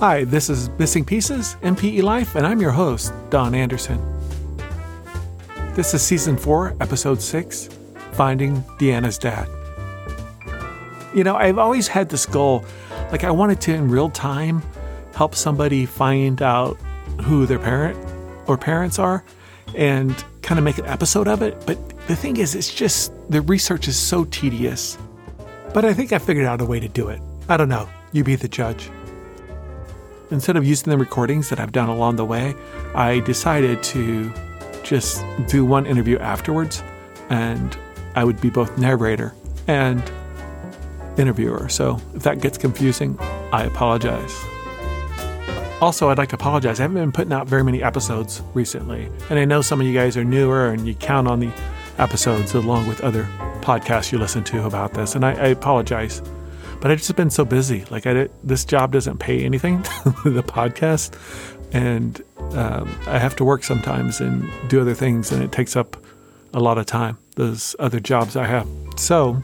Hi, this is Missing Pieces, NPE Life, and I'm your host, Don Anderson. This is Season 4, Episode 6 Finding Deanna's Dad. You know, I've always had this goal, like, I wanted to, in real time, help somebody find out who their parent or parents are and kind of make an episode of it. But the thing is, it's just the research is so tedious. But I think I figured out a way to do it. I don't know. You be the judge. Instead of using the recordings that I've done along the way, I decided to just do one interview afterwards, and I would be both narrator and interviewer. So if that gets confusing, I apologize. Also, I'd like to apologize. I haven't been putting out very many episodes recently, and I know some of you guys are newer and you count on the episodes along with other podcasts you listen to about this, and I, I apologize but I've just been so busy. Like I did, this job doesn't pay anything, the podcast, and um, I have to work sometimes and do other things, and it takes up a lot of time. Those other jobs I have, so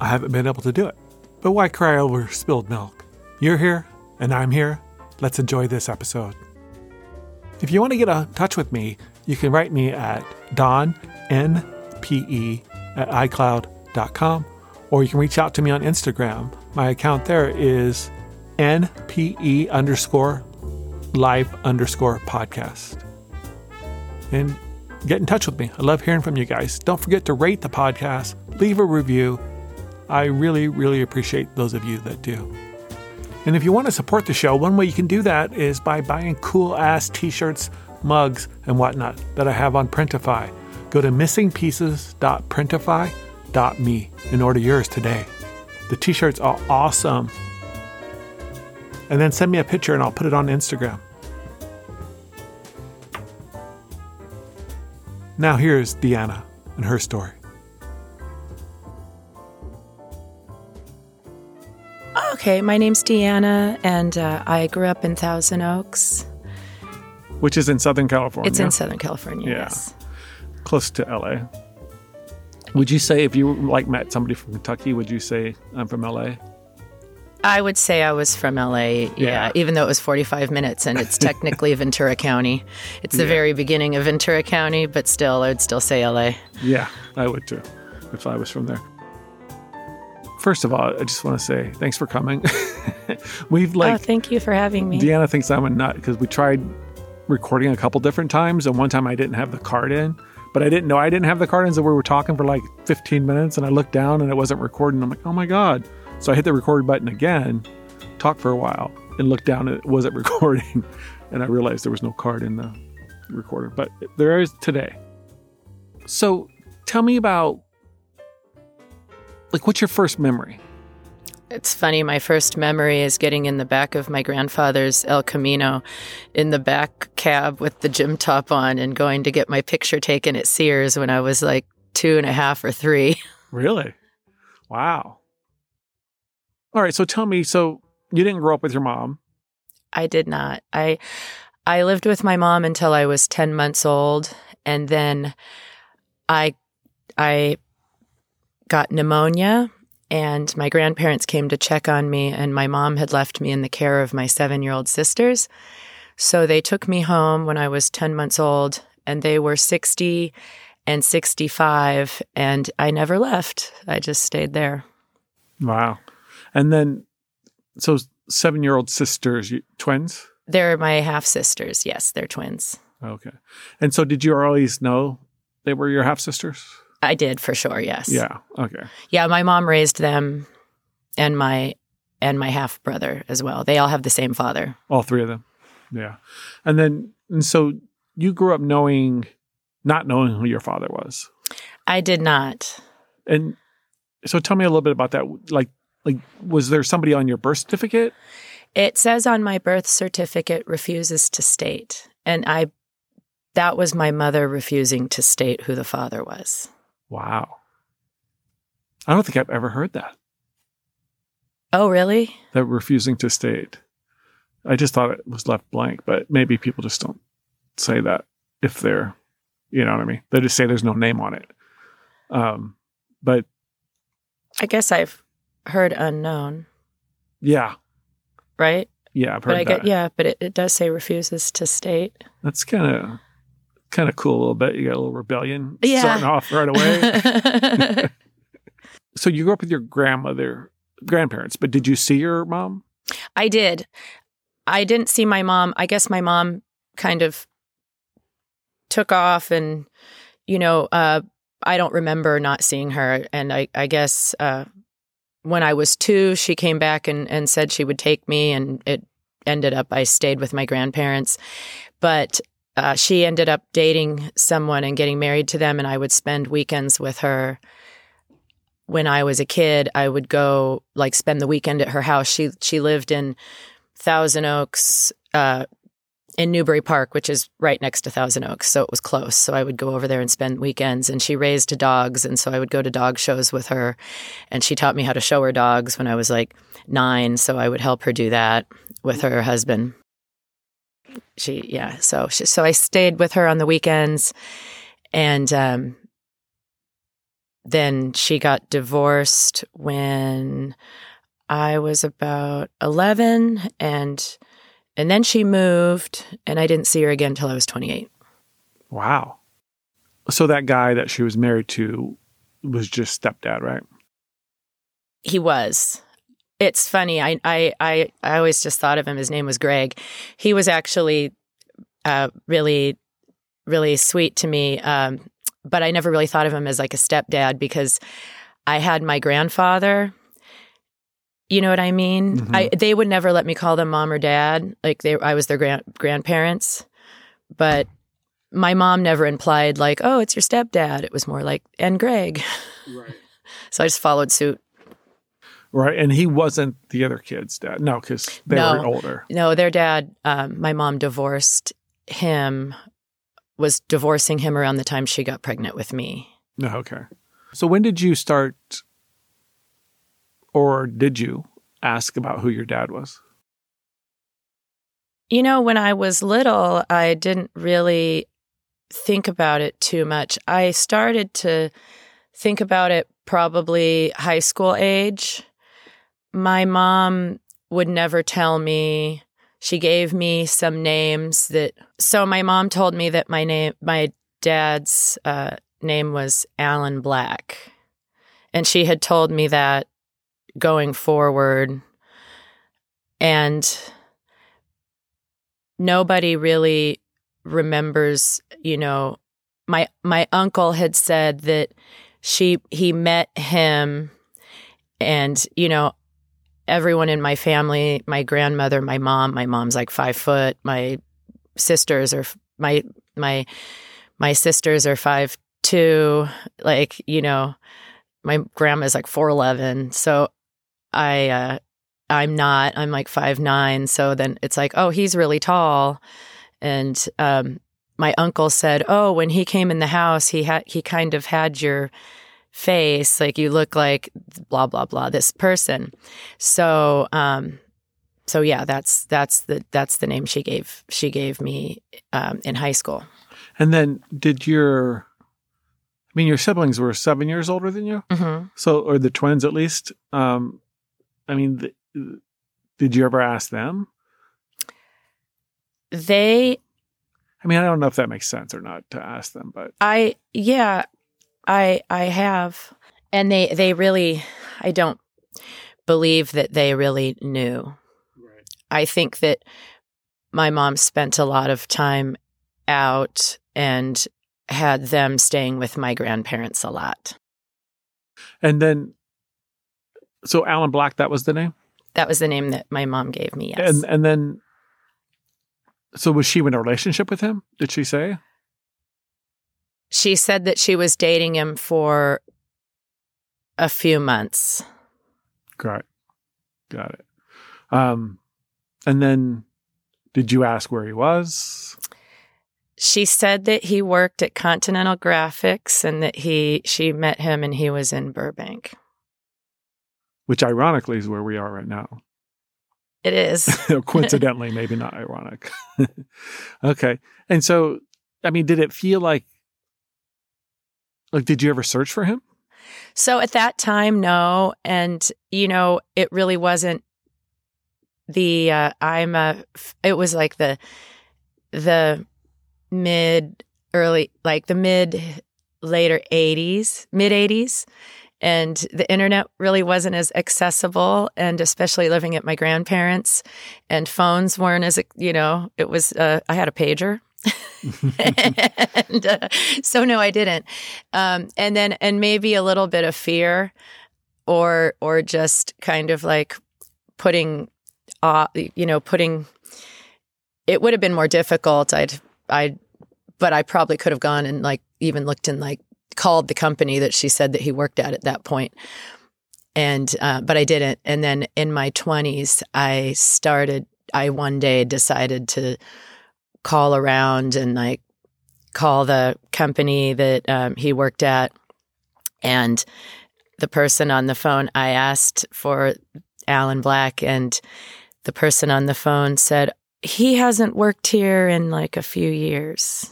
I haven't been able to do it. But why cry over spilled milk? You're here, and I'm here. Let's enjoy this episode. If you want to get in touch with me, you can write me at donnpe at icloud.com or you can reach out to me on Instagram. My account there is npe underscore live underscore podcast. And get in touch with me. I love hearing from you guys. Don't forget to rate the podcast, leave a review. I really, really appreciate those of you that do. And if you want to support the show, one way you can do that is by buying cool ass t shirts, mugs, and whatnot that I have on Printify. Go to missingpieces.printify.com me and order yours today. The t shirts are awesome. And then send me a picture and I'll put it on Instagram. Now, here's Deanna and her story. Okay, my name's Deanna, and uh, I grew up in Thousand Oaks. Which is in Southern California. It's in Southern California, yeah. yes. Close to LA. Would you say if you like met somebody from Kentucky, would you say I'm from LA? I would say I was from LA, yeah, yeah. even though it was 45 minutes and it's technically Ventura County. It's the yeah. very beginning of Ventura County, but still, I would still say LA. Yeah, I would too, if I was from there. First of all, I just want to say thanks for coming. We've oh, like. Oh, thank you for having me. Deanna thinks I'm a nut because we tried recording a couple different times, and one time I didn't have the card in. But I didn't know I didn't have the card in, so we were talking for like 15 minutes, and I looked down and it wasn't recording. I'm like, oh my god! So I hit the record button again, talked for a while, and looked down and it wasn't recording, and I realized there was no card in the recorder, but there is today. So tell me about like what's your first memory? It's funny, my first memory is getting in the back of my grandfather's El Camino in the back cab with the gym top on and going to get my picture taken at Sears when I was like two and a half or three. Really? Wow. All right. So tell me, so you didn't grow up with your mom? I did not. I I lived with my mom until I was 10 months old and then I I got pneumonia and my grandparents came to check on me, and my mom had left me in the care of my seven year old sisters. So they took me home when I was 10 months old, and they were 60 and 65, and I never left. I just stayed there. Wow. And then, so seven year old sisters, twins? They're my half sisters. Yes, they're twins. Okay. And so, did you always know they were your half sisters? I did for sure. Yes. Yeah. Okay. Yeah, my mom raised them, and my and my half brother as well. They all have the same father. All three of them. Yeah, and then and so you grew up knowing, not knowing who your father was. I did not. And so, tell me a little bit about that. Like, like was there somebody on your birth certificate? It says on my birth certificate refuses to state, and I. That was my mother refusing to state who the father was. Wow. I don't think I've ever heard that. Oh, really? That refusing to state. I just thought it was left blank, but maybe people just don't say that if they're, you know what I mean? They just say there's no name on it. Um, but I guess I've heard unknown. Yeah. Right? Yeah, I've heard but I that. get yeah, but it, it does say refuses to state. That's kind of kind of cool a little bit. You got a little rebellion Yeah. starting off right away. so you grew up with your grandmother, grandparents, but did you see your mom? I did. I didn't see my mom. I guess my mom kind of took off and you know, uh I don't remember not seeing her and I I guess uh when I was 2 she came back and and said she would take me and it ended up I stayed with my grandparents. But uh, she ended up dating someone and getting married to them and I would spend weekends with her when I was a kid, I would go like spend the weekend at her house. She she lived in Thousand Oaks, uh, in Newbury Park, which is right next to Thousand Oaks, so it was close. So I would go over there and spend weekends. And she raised dogs, and so I would go to dog shows with her. And she taught me how to show her dogs when I was like nine, so I would help her do that with her husband. She yeah, so she, so I stayed with her on the weekends, and um, then she got divorced when I was about 11 and and then she moved and I didn't see her again until I was 28. Wow. So that guy that she was married to was just stepdad, right? He was. It's funny. I I I, I always just thought of him. His name was Greg. He was actually uh, really really sweet to me. Um, but I never really thought of him as like a stepdad because I had my grandfather. You know what I mean? Mhm. I they would never let me call them mom or dad. Like they, I was their grand grandparents, but my mom never implied like, "Oh, it's your stepdad." It was more like, "And Greg." Right. So I just followed suit. Right. And he wasn't the other kid's dad. No, because they No. were older. No, their dad. Um, my mom divorced him. Was divorcing him around the time she got pregnant with me. No, okay. So when did you start or did you ask about who your dad was? You know, when I was little, I didn't really think about it too much. I started to think about it probably high school age. My mom would never tell me. She gave me some names that so my mom told me that my name my dad's uh, name was Alan Black. And she had told me that going forward and nobody really remembers you know my my uncle had said that she he met him and you know everyone in my family my grandmother my mom my mom's like five foot my sisters are my my my sisters are five two like you know my grandma's like four eleven. So i uh i'm not i'm like five nine. So then it's like oh he's really tall. And um my uncle said oh when he came in the house he had he kind of had your face like you look like blah blah blah this person so um so yeah that's that's the that's the name she gave she gave me um in high school And then did your I mean your siblings were 7 years older than you? hmm So or the twins at least. Um I mean th- did you ever ask them? they I mean, I don't know if that makes sense or not to ask them, but I yeah, I I have. And they they really I don't believe that they really knew. I think that my mom spent a lot of time out and had them staying with my grandparents a lot. and then so Alan Black that was the name? That was the name that my mom gave me. Yes. And and then so was she in a relationship with him? Did she say? She said that she was dating him for a few months. Got it. Got it. Um, and then did you ask where he was? She said that he worked at Continental Graphics and that he she met him and he was in Burbank. Which ironically is where we are right now. It is. Coincidentally, maybe not ironic. okay. And so, I mean, did it feel like, like, did you ever search for him? So at that time, no. And, you know, it really wasn't the uh, I'm a. It was like the the mid early like the mid later 80s mid 80s and the internet really wasn't as accessible and especially living at my grandparents and phones weren't as you know it was uh, i had a pager and uh, so no i didn't um, and then and maybe a little bit of fear or or just kind of like putting uh, you know putting it would have been more difficult i'd i but i probably could have gone and like even looked and like called the company that she said that he worked at at that. And, uh, but I didn't. And then in my 20s, I started, I one day decided to call around and like call the company that um, he worked at. And the person on the phone, I asked for Alan Black, and the person on the phone said, he hasn't worked here in like a few years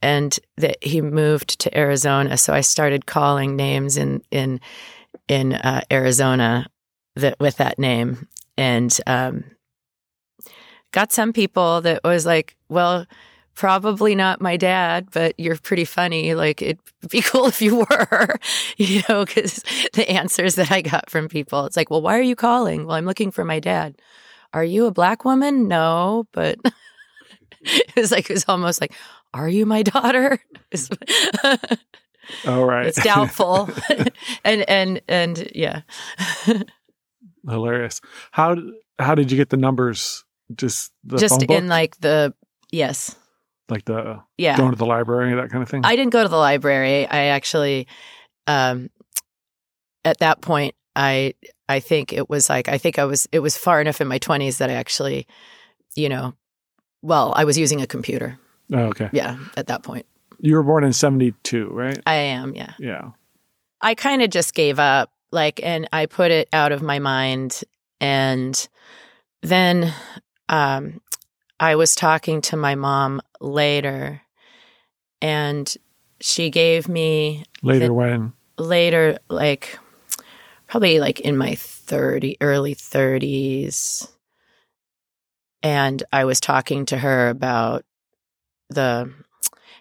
and that he moved to Arizona. So I started calling names in in in uh, Arizona that with that name, and um, got some people that was like, well. Probably not my dad, but you're pretty funny. Like, it'd be cool if you were, you know, because the answers that I got from people, it's like, well, why are you calling? Well, I'm looking for my dad. Are you a black woman? No, but it was like, it was almost like, are you my daughter? All right. It's doubtful. and and and yeah. Hilarious. How how did you get the numbers? Just the just in like the yes. Like the yeah going to the library that kind of thing. I didn't go to the library. I actually, um, at that point, I I think it was like I think I was it was far enough in my twenties that I actually, you know, well, I was using a computer. Oh, okay. Yeah, at that point. You were born in 72, right? I am, yeah. Yeah. I kind of just gave up, like, and I put it out of my mind. And then um, I was talking to my mom later, and she gave me. Later the, when? Later, like, probably like in my 30, early 30s. And I was talking to her about the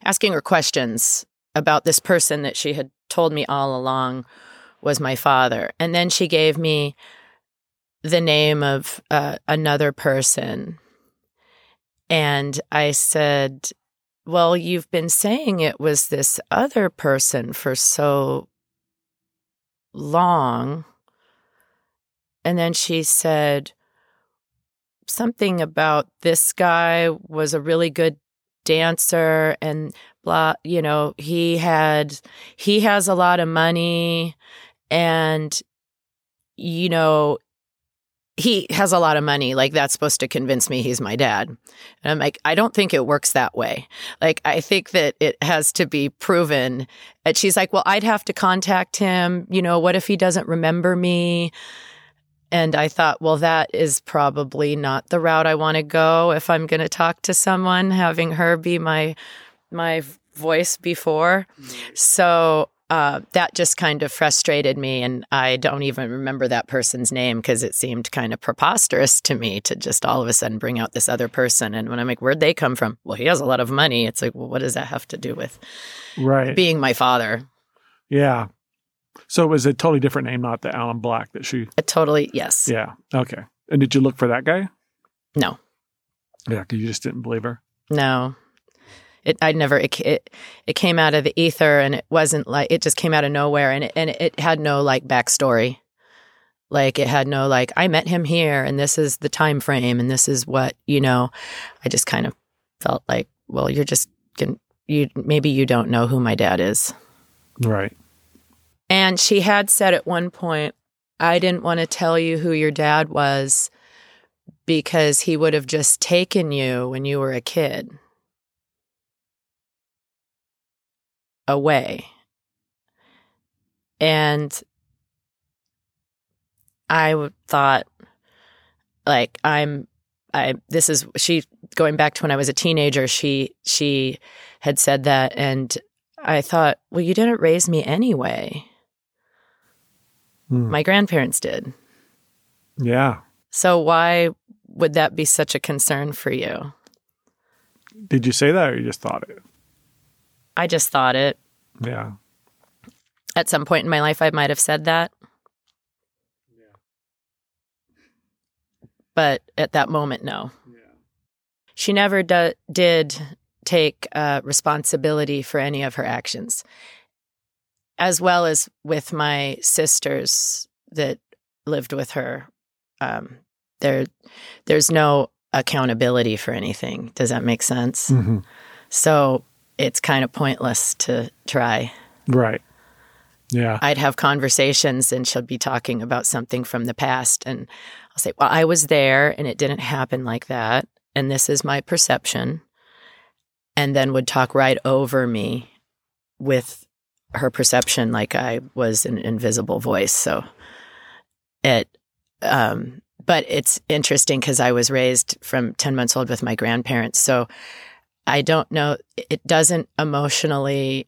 asking her questions about this person that she had told me all along was my father. And then she gave me the name of uh, another person. And I said, Well, you've been saying it was this other person for so long. And then she said, Something about this guy was a really good dancer and blah you know he had he has a lot of money and you know he has a lot of money like that's supposed to convince me he's my dad. And i'm like i don't think it works that way. Like i think that it has to be proven. And she's like well i'd have to contact him. You know what if he doesn't remember me? And I thought, well, that is probably not the route I want to go if I'm going to talk to someone, having her be my my voice before. Mm-hmm. So uh, that just kind of frustrated me, and I don't even remember that person's name because it seemed kind of preposterous to me to just all of a sudden bring out this other person. And when I'm like, "Where'd they come from?" Well, he has a lot of money. It's like, well, what does that have to do with right being my father? Yeah, so it was a totally different name, not the Alan Black that she. A totally yes. Yeah. Okay. And did you look for that guy? No. Yeah, because you just didn't believe her. No. It. I never. It, it. It came out of the ether, and it wasn't like it just came out of nowhere, and it, and it had no like backstory. Like it had no like I met him here, and this is the time frame, and this is what you know. I just kind of felt like, well, you're just going you maybe you don't know who my dad is. Right. And she had said at one point, I didn't want to tell you who your dad was because he would have just taken you when you were a kid away. And I thought, like, I'm, I, this is, she, going back to when I was a teenager, she, she had said that. And I thought, well, you didn't raise me anyway. Hmm. My grandparents did. Yeah. So why would that be such a concern for you? Did you say that or you just thought it? I just thought it. Yeah. At some point in my life, I might have said that. Yeah. But at that moment, no. Yeah. She never do- did take uh, responsibility for any of her actions, as well as with my sisters that lived with her. Um, there, there's no accountability for anything. Does that make sense? hmm So it's kind of pointless to try. Right. Yeah. I'd have conversations and she'll be talking about something from the past. And I'll say, Well, I was there and it didn't happen like that. And this is my perception. And then would talk right over me with her perception like I was an invisible voice. So it, um, but it's interesting because I was raised from 10 months old with my grandparents. So I don't know, it doesn't emotionally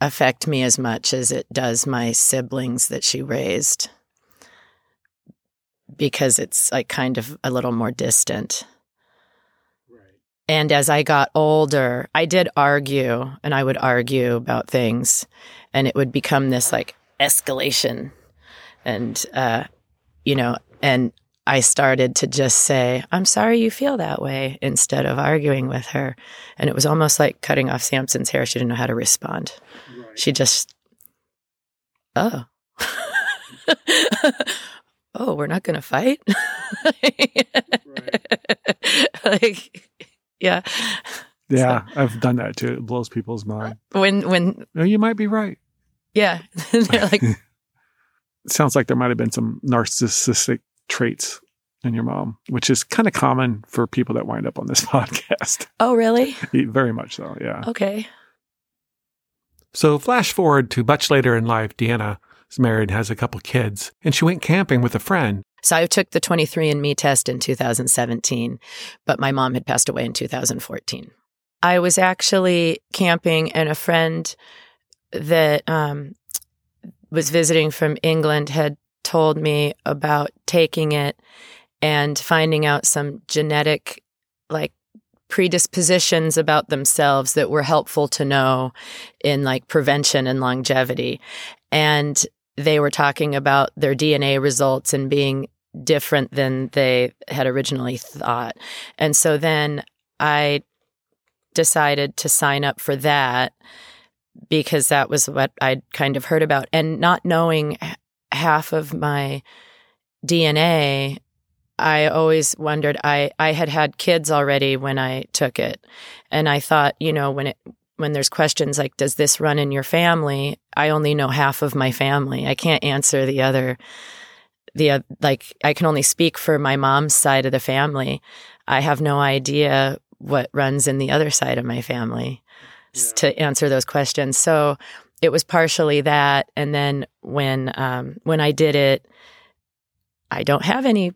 affect me as much as it does my siblings that she raised because it's like kind of a little more distant. And as I got older, I did argue and I would argue about things and it would become this like escalation. And, uh, you know, and I started to just say, I'm sorry you feel that way instead of arguing with her. And it was almost like cutting off Samson's hair. She didn't know how to respond. She just, oh. oh, we're not going to fight? like, yeah. Yeah. I've done that too. It blows people's mind. When, when, No, you might be right. yeah. They're like, it sounds like there might have been some narcissistic traits in your mom, which is kind of common for people that wind up on this podcast. oh, really? Very much so. Yeah. Okay. So, flash forward to much later in life, Deanna is married, has a couple kids, and she went camping with a friend. So I took the 23andMe test in 2017, but my mom had passed away in 2014. I was actually camping, and a friend that um, was visiting from England had told me about taking it and finding out some genetic, like, predispositions about themselves that were helpful to know in like prevention and longevity. And they were talking about their DNA results and being different than they had originally thought. And so then I decided to sign up for that because that was what I'd kind of heard about. And not knowing half of my DNA, I always wondered I I had had kids already when I took it. And I thought, you know, when it when there's questions like does this run in your family? I only know half of my family. I can't answer the other the uh, like I can only speak for my mom's side of the family. I have no idea what runs in the other side of my family s- to answer those questions. So it was partially that, and then when um, when I did it, I don't have any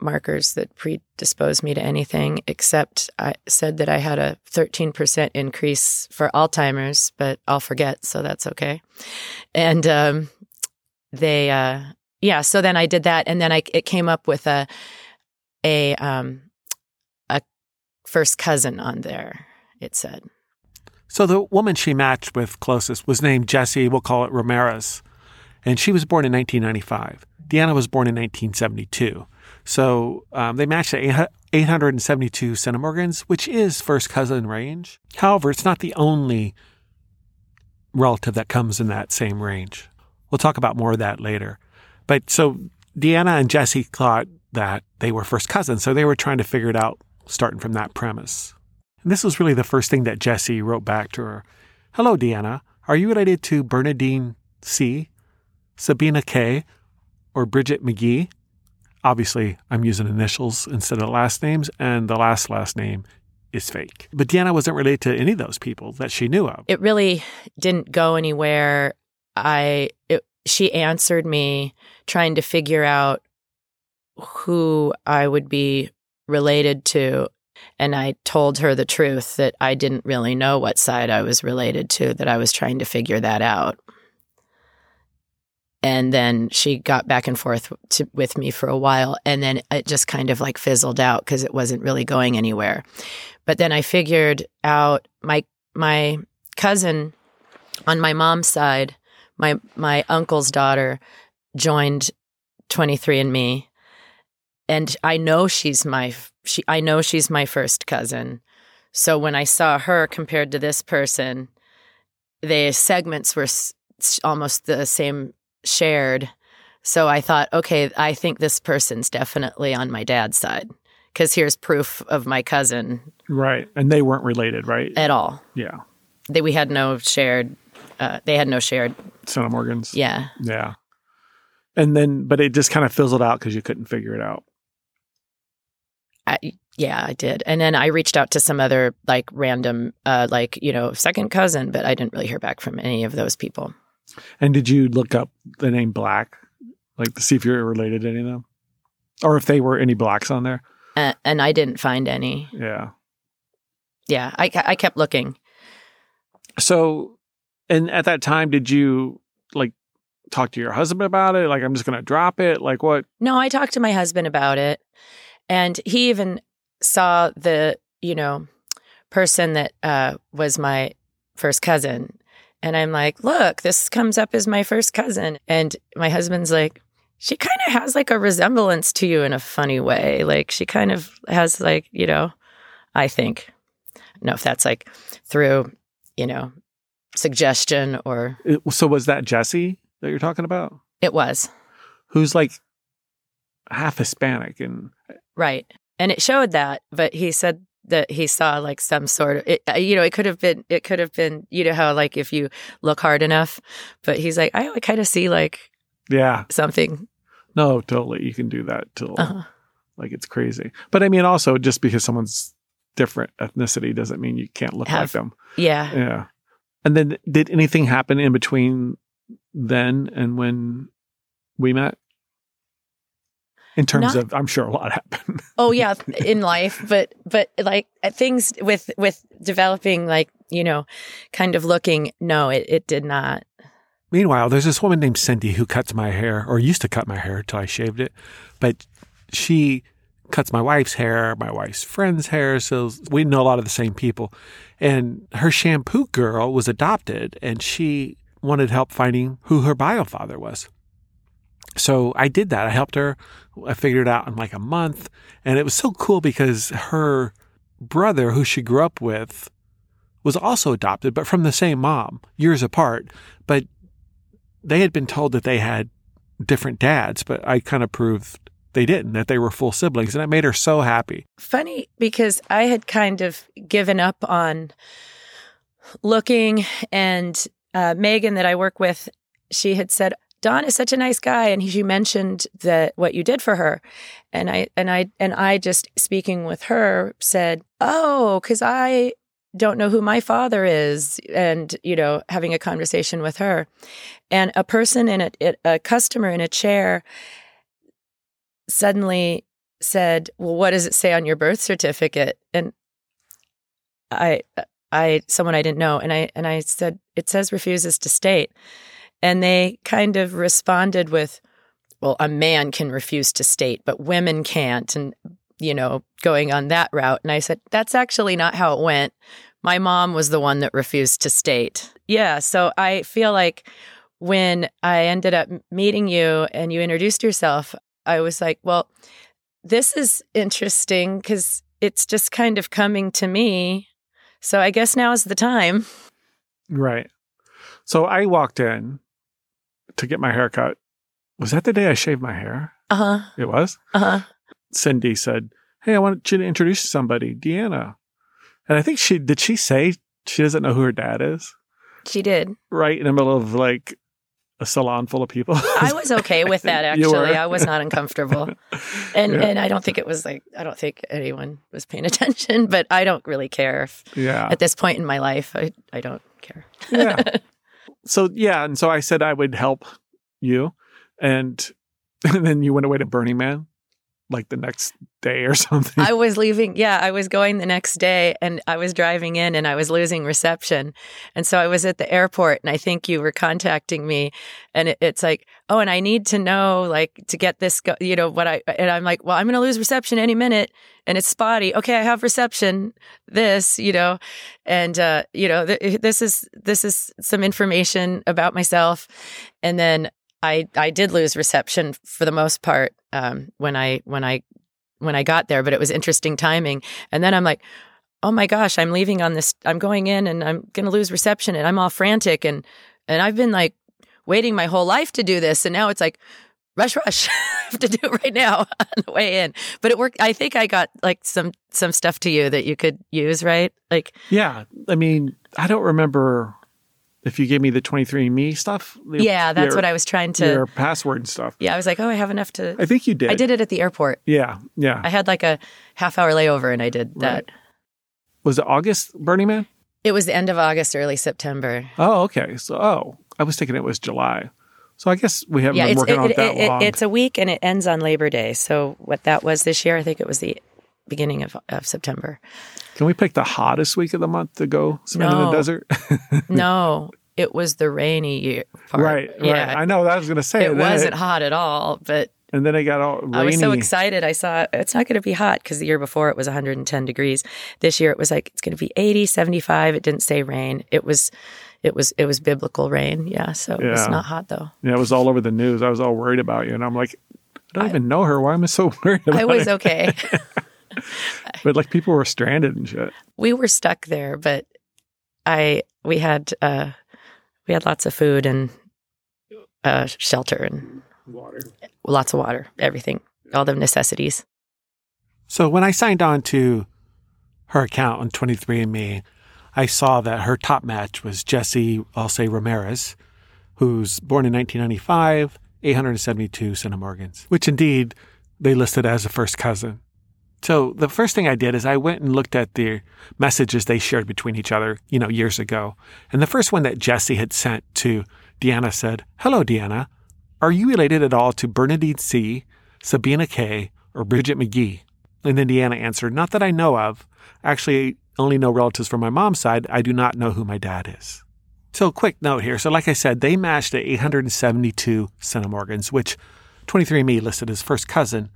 markers that predispose me to anything except I said that I had a 13% increase for Alzheimer's, but I'll forget, so that's okay. And um, they uh, yeah so then i did that and then i it came up with a a um a first cousin on there it said So, the woman she matched with closest was named Jesse, we'll call it Ramirez, and she was born in 1995. Deanna was born in 1972. So, um, they matched at 872 centimorgans, which is first cousin range. However, it's not the only relative that comes in that same range. We'll talk about more of that later. But so Deanna and Jesse thought that they were first cousins, so they were trying to figure it out starting from that premise. And this was really the first thing that Jesse wrote back to her. Hello, Deanna. Are you related to Bernadine C., Sabina K., or Bridget McGee? Obviously, I'm using initials instead of last names, and the last last name is fake. But Deanna wasn't related to any of those people that she knew of. it really didn't go anywhere i it, she answered me trying to figure out who i would be related to and i told her the truth that i didn't really know what side i was related to that i was trying to figure that out. And then she got back and forth to, with me for a while and then it just kind of like fizzled out because it wasn't really going anywhere. But then i figured out my my cousin on my mom's side my my uncle's daughter joined 23andme and i know she's my she i know she's my first cousin so when i saw her compared to this person the segments were s- almost the same shared. So I thought, okay, I think this person's definitely on my dad's side because here's proof of my cousin Right. And they weren't related, right? at all. yeah. They, we had no shared. Uh, they had no shared. centimorgans. Yeah. Yeah. And then, but it just kind of fizzled out because you couldn't figure it out. I, yeah, I did. And then I reached out to some other like random, uh, like, you know, second cousin, but I didn't really hear back from any of those people. And did you look up the name Black, like to see if you're related to any of them, or if they were any blacks on there? Uh, and I didn't find any. Yeah. Yeah. I, I kept looking. So, and at that time, did you like talk to your husband about it? Like, I'm just going to drop it. Like, what? No, I talked to my husband about it. And he even saw the, you know, person that uh, was my first cousin. And I'm like, look, this comes up as my first cousin. And my husband's like, she kind of has like a resemblance to you in a funny way. Like she kind of has like, you know, I think. I don't know if that's like through, you know, suggestion or so, was that Jesse that you're talking about? it was. Who's like half Hispanic and Right. And it showed that, but he said that he saw like some sort of, it, uh, you know, it could have been, it could have been, you know, how like if you look hard enough, but he's like, I kind of see like yeah, something. no, totally. You can do that till Uh-huh. like it's crazy. But I mean, also just because someone's different ethnicity doesn't mean you can't look like them. Yeah. Yeah. And then did anything happen in between then and when we met? In terms Not- of, I'm sure a lot happened. Oh yeah, in life, but, but like things with, with developing like, you know, kind of looking, no, it, it did not. Meanwhile, there's this woman named Cindy who cuts my hair, or used to cut my hair till I shaved it. But she cuts my wife's hair, my wife's friend's hair. So we know a lot of the same people. And her shampoo girl was adopted, and she wanted help finding who her bio father was. So I did that. I helped her. I figured it out in like a month. And it was so cool because her brother, who she grew up with, was also adopted, but from the same mom, years apart. But they had been told that they had different dads, but I kind of proved they didn't, that they were full siblings. And it made her so happy. Funny because I had kind of given up on looking, and uh, Megan that I work with, she had said, Don is such a nice guy, and she mentioned that what you did for her, and I and I and I just speaking with her said, oh, because I don't know who my father is, and you know, having a conversation with her, and a person in a a customer in a chair suddenly said, "Well, what does it say on your birth certificate?" And I, I, someone I didn't know, and I and I said, "It says refuses to state," and they kind of responded with, "Well, a man can refuse to state, but women can't," and you know, going on that route. And I said, "That's actually not how it went. My mom was the one that refused to state." Yeah, so I feel like when I ended up meeting you and you introduced yourself, I was like, well, this is interesting because it's just kind of coming to me. So I guess now is the time. Right. So I walked in to get my hair cut. Was that the day I shaved my hair? Uh huh. It was. Uh huh. Cindy said, Hey, I want you to introduce somebody, Deanna. And I think she did she say she doesn't know who her dad is? She did. Right in the middle of like a salon full of people. I was okay with that actually. I was not uncomfortable. And Yeah. and I don't think it was like I don't think anyone was paying attention, but I don't really care if yeah. at this point in my life I, I don't care. yeah. So yeah, and so I said I would help you, and, and then you went away to Burning Man. Like the next day or something. I was leaving. Yeah, I was going the next day and I was driving in and I was losing reception. And so I was at the airport and I think you were contacting me and it, it's like, oh, and I need to know, like, to get this, go, you know, what I, and I'm like, well, I'm going to lose reception any minute and it's spotty. Okay, I have reception, this, you know, and, uh, you know, th- this is, this is some information about myself. And then I I did lose reception for the most part um, when I when I when I got there, but it was interesting timing. And then I'm like, oh my gosh, I'm leaving on this. I'm going in and I'm going to lose reception, and I'm all frantic and and I've been like waiting my whole life to do this, and now it's like rush rush I have to do it right now on the way in but it worked i think i got like some some stuff to you that you could use right like yeah i mean i don't remember if you gave me the 23andMe stuff. Yeah, that's your, what I was trying to. Your password and stuff. Yeah, I was like, oh, I have enough to. I think you did. I did it at the airport. Yeah, yeah. I had like a half hour layover and I did that. Right. Was it August, Burning Man? It was the end of August, early September. Oh, okay. So, oh, I was thinking it was July. So I guess we haven't yeah, been working it, on it, that it, long. It's a week and it ends on Labor Day. So what that was this year, I think it was the beginning of, of September. Can we pick the hottest week of the month to go spend no. in the desert? no, it was the rainy year part. Right, yeah. right. I know that I was going to say. It wasn't it, hot at all, but and then it got all rainy. I was so excited. I saw it's not going to be hot because the year before it was 110 degrees. This year it was like it's going to be 80, 75. It didn't say rain. It was it was it was biblical rain. Yeah, so yeah. it's not hot though. Yeah, it was all over the news. I was all worried about you, and I'm like, I don't I, even know her. Why am I so worried about I was it? okay. but like people were stranded and shit. We were stuck there, but I we had uh we had lots of food and uh, shelter and water, lots of water, everything, all the necessities. So when I signed on to her account on 23andMe, I saw that her top match was Jesse, I'll say Ramirez, who's born in 1995, 872 centimorgans, which indeed they listed as a first cousin. So the first thing I did is I went and looked at the messages they shared between each other, you know, years ago. And the first one that Jesse had sent to Deanna said, Hello, Deanna. Are you related at all to Bernadine C., Sabina K., or Bridget McGee? And then Deanna answered, Not that I know of. Actually, only know relatives from my mom's side. I do not know who my dad is. So, quick note here. So, like I said, they matched at 872 centimorgans, which 23andMe listed as first cousin.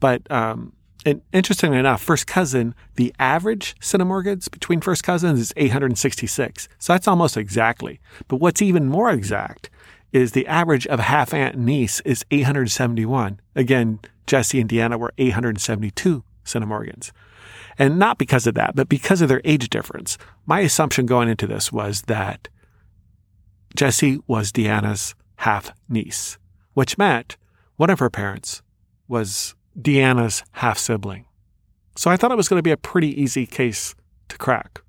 But um, and interestingly enough, first cousin, the average centimorgans between first cousins is 866. So that's almost exactly. But what's even more exact is the average of half aunt and niece is 871. Again, Jesse and Deanna were 872 centimorgans. And not because of that, but because of their age difference. My assumption going into this was that Jesse was Deanna's half niece, which meant one of her parents was Deanna's half sibling. So I thought it was going to be a pretty easy case to crack.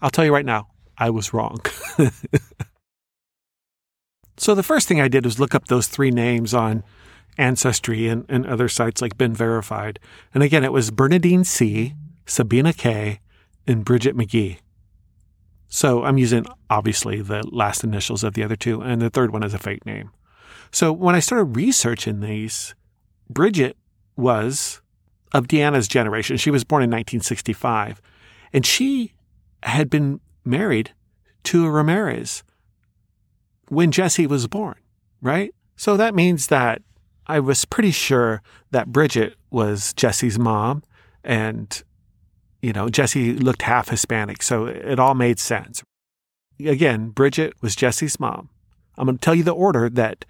I'll tell you right now, I was wrong. so the first thing I did was look up those three names on Ancestry and, and other sites like BeenVerified. And again, it was Bernadine C., Sabina K., and Bridget McGee. So I'm using obviously the last initials of the other two, and the third one is a fake name. So when I started researching these, Bridget was of Deanna's generation. She was born in 1965, and she had been married to a Ramirez when Jesse was born, right? So that means that I was pretty sure that Bridget was Jesse's mom, and you know, Jesse looked half Hispanic, so it all made sense. Again, Bridget was Jesse's mom. I'm going to tell you the order that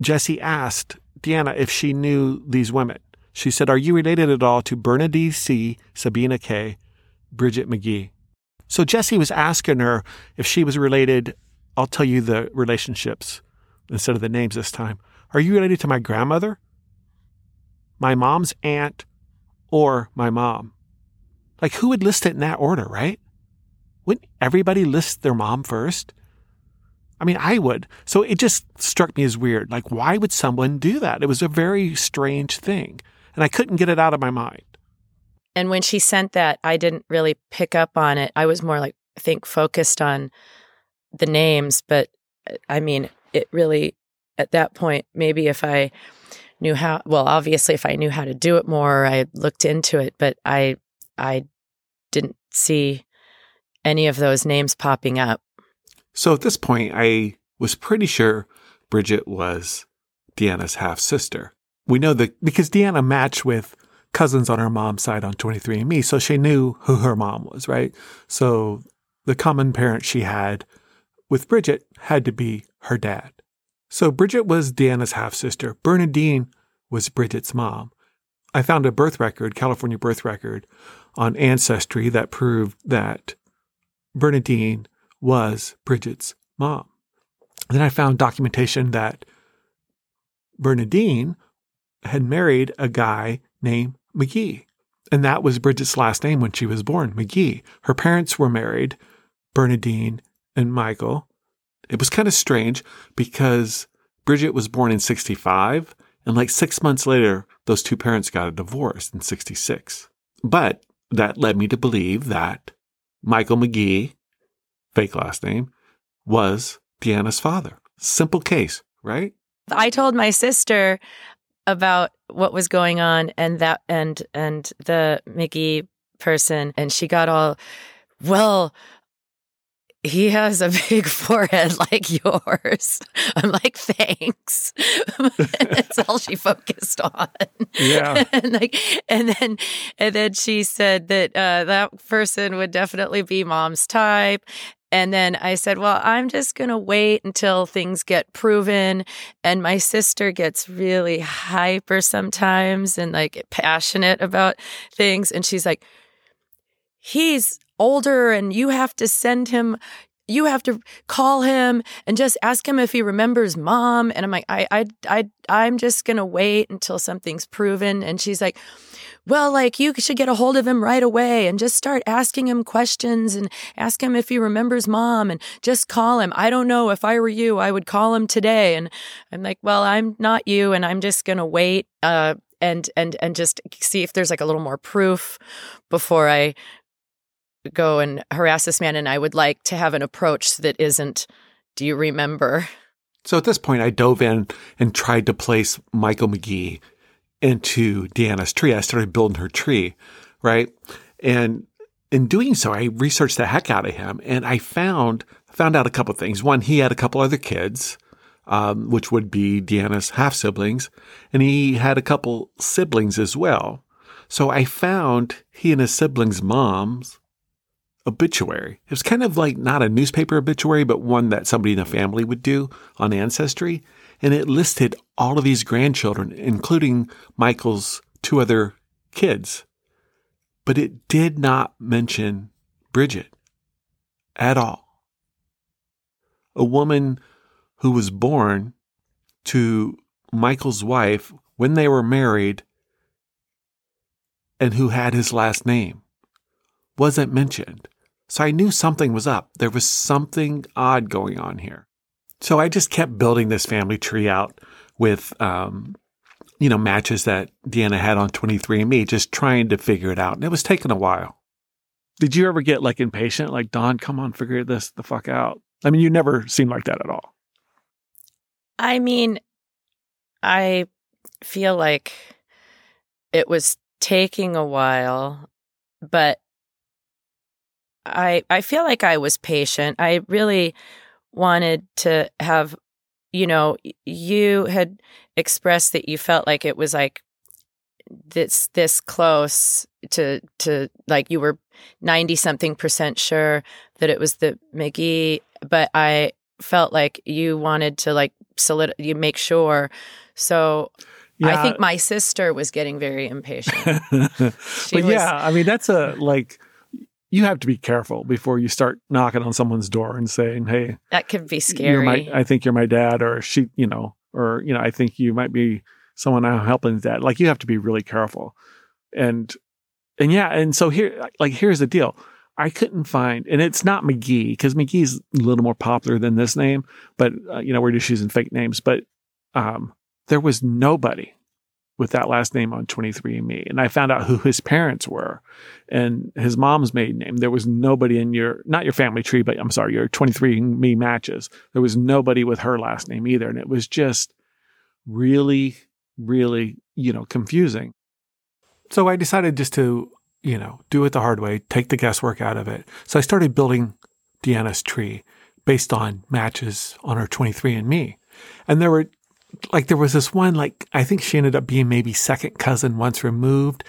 Jesse asked Deanna if she knew these women. She said, Are you related at all to Bernadine C., Sabina K., Bridget McGee? So Jesse was asking her if she was related. I'll tell you the relationships instead of the names this time. Are you related to my grandmother, my mom's aunt, or my mom? Like, who would list it in that order, right? Wouldn't everybody list their mom first? I mean, I would. So it just struck me as weird. Like, why would someone do that? It was a very strange thing. And I couldn't get it out of my mind. And when she sent that, I didn't really pick up on it. I was more like, I think, focused on the names. But uh, I mean, it really, at that point, maybe if I knew how well obviously if I knew how to do it more, I looked into it, but I I didn't see any of those names popping up. So at this point, I was pretty sure Bridget was Deanna's half sister. We know that because Deanna matched with cousins on her mom's side on 23andMe, so she knew who her mom was, right? So the common parent she had with Bridget had to be her dad. So Bridget was Deanna's half sister. Bernadine was Bridget's mom. I found a birth record, California birth record, on Ancestry that proved that Bernadine was Bridget's mom. Then I found documentation that Bernadine had married a guy named McGee. And that was Bridget's last name when she was born, McGee. Her parents were married, Bernadine and Michael. It was kind of strange because Bridget was born in 65, and like six months later, those two parents got a divorce in 66. But that led me to believe that Michael McGee, fake last name, was Deanna's father. Simple case, right? I told my sister about what was going on and that and and the Mickey person and she got all well he has a big forehead like yours. I'm like, thanks. That's all she focused on. Yeah. and like, and then, and then she said that uh, that person would definitely be mom's type. And then I said, well, I'm just going to wait until things get proven. And my sister gets really hyper sometimes and like passionate about things. And she's like, he's older and you have to send him you have to call him and just ask him if he remembers mom and i'm like i i, I i'm just gonna wait until something's proven and she's like well, like you should get a hold of him right away and just start asking him questions and ask him if he remembers mom and just call him. I don't know. If I were you, I would call him today. And I'm like, well, I'm not you and I'm just going to wait. Uh, and and and just see if there's like a little more proof before I go and harass this man and I would like to have an approach that isn't do you remember so at this point I dove in and tried to place Michael McGee into Deanna's tree. I started building her tree, right? And in doing so, I researched the heck out of him and I found found out a couple things. One, he had a couple other kids, um, which would be Deanna's half siblings, and he had a couple siblings as well. So I found he and his siblings' moms obituary. It was kind of like not a newspaper obituary, but one that somebody in the family would do on Ancestry and it listed all of these grandchildren, including Michael's two other kids. But it did not mention Bridget at all. A woman who was born to Michael's wife when they were married and who had his last name wasn't mentioned. So I knew something was up. There was something odd going on here. So I just kept building this family tree out with, um, you know, matches that Deanna had on 23andMe, just trying to figure it out. And it was taking a while. Did you ever get like impatient? Like, Don, come on, figure this the fuck out. I mean, you never seemed like that at all. I mean, I feel like it was taking a while, but I I feel like I was patient. I really wanted to have you know you had expressed that you felt like it was like this this close to to like you were 90 something percent sure that it was the McGee but I felt like you wanted to like solid you make sure so yeah. I think my sister was getting very impatient. but was, yeah, I mean that's a like you have to be careful before you start knocking on someone's door and saying, "Hey, that could be scary." My, I think you're my dad, or she, you know, or you know, I think you might be someone I'm helping dad. Like you have to be really careful, and and yeah, and so here, like here's the deal. I couldn't find, and it's not McGee because McGee's a little more popular than this name, but uh, you know we're just using fake names. But um, there was nobody with that last name on 23andMe. And I found out who his parents were and his mom's maiden name. There was nobody in your, not your family tree, but I'm sorry, your 23andMe matches. There was nobody with her last name either. And it was just really really, you know, confusing. So I decided just to, you know, do it the hard way, take the guesswork out of it. So I started building Deanna's tree based on matches on her 23andMe. And there were, like, there was this one, like, I think she ended up being maybe second cousin once removed.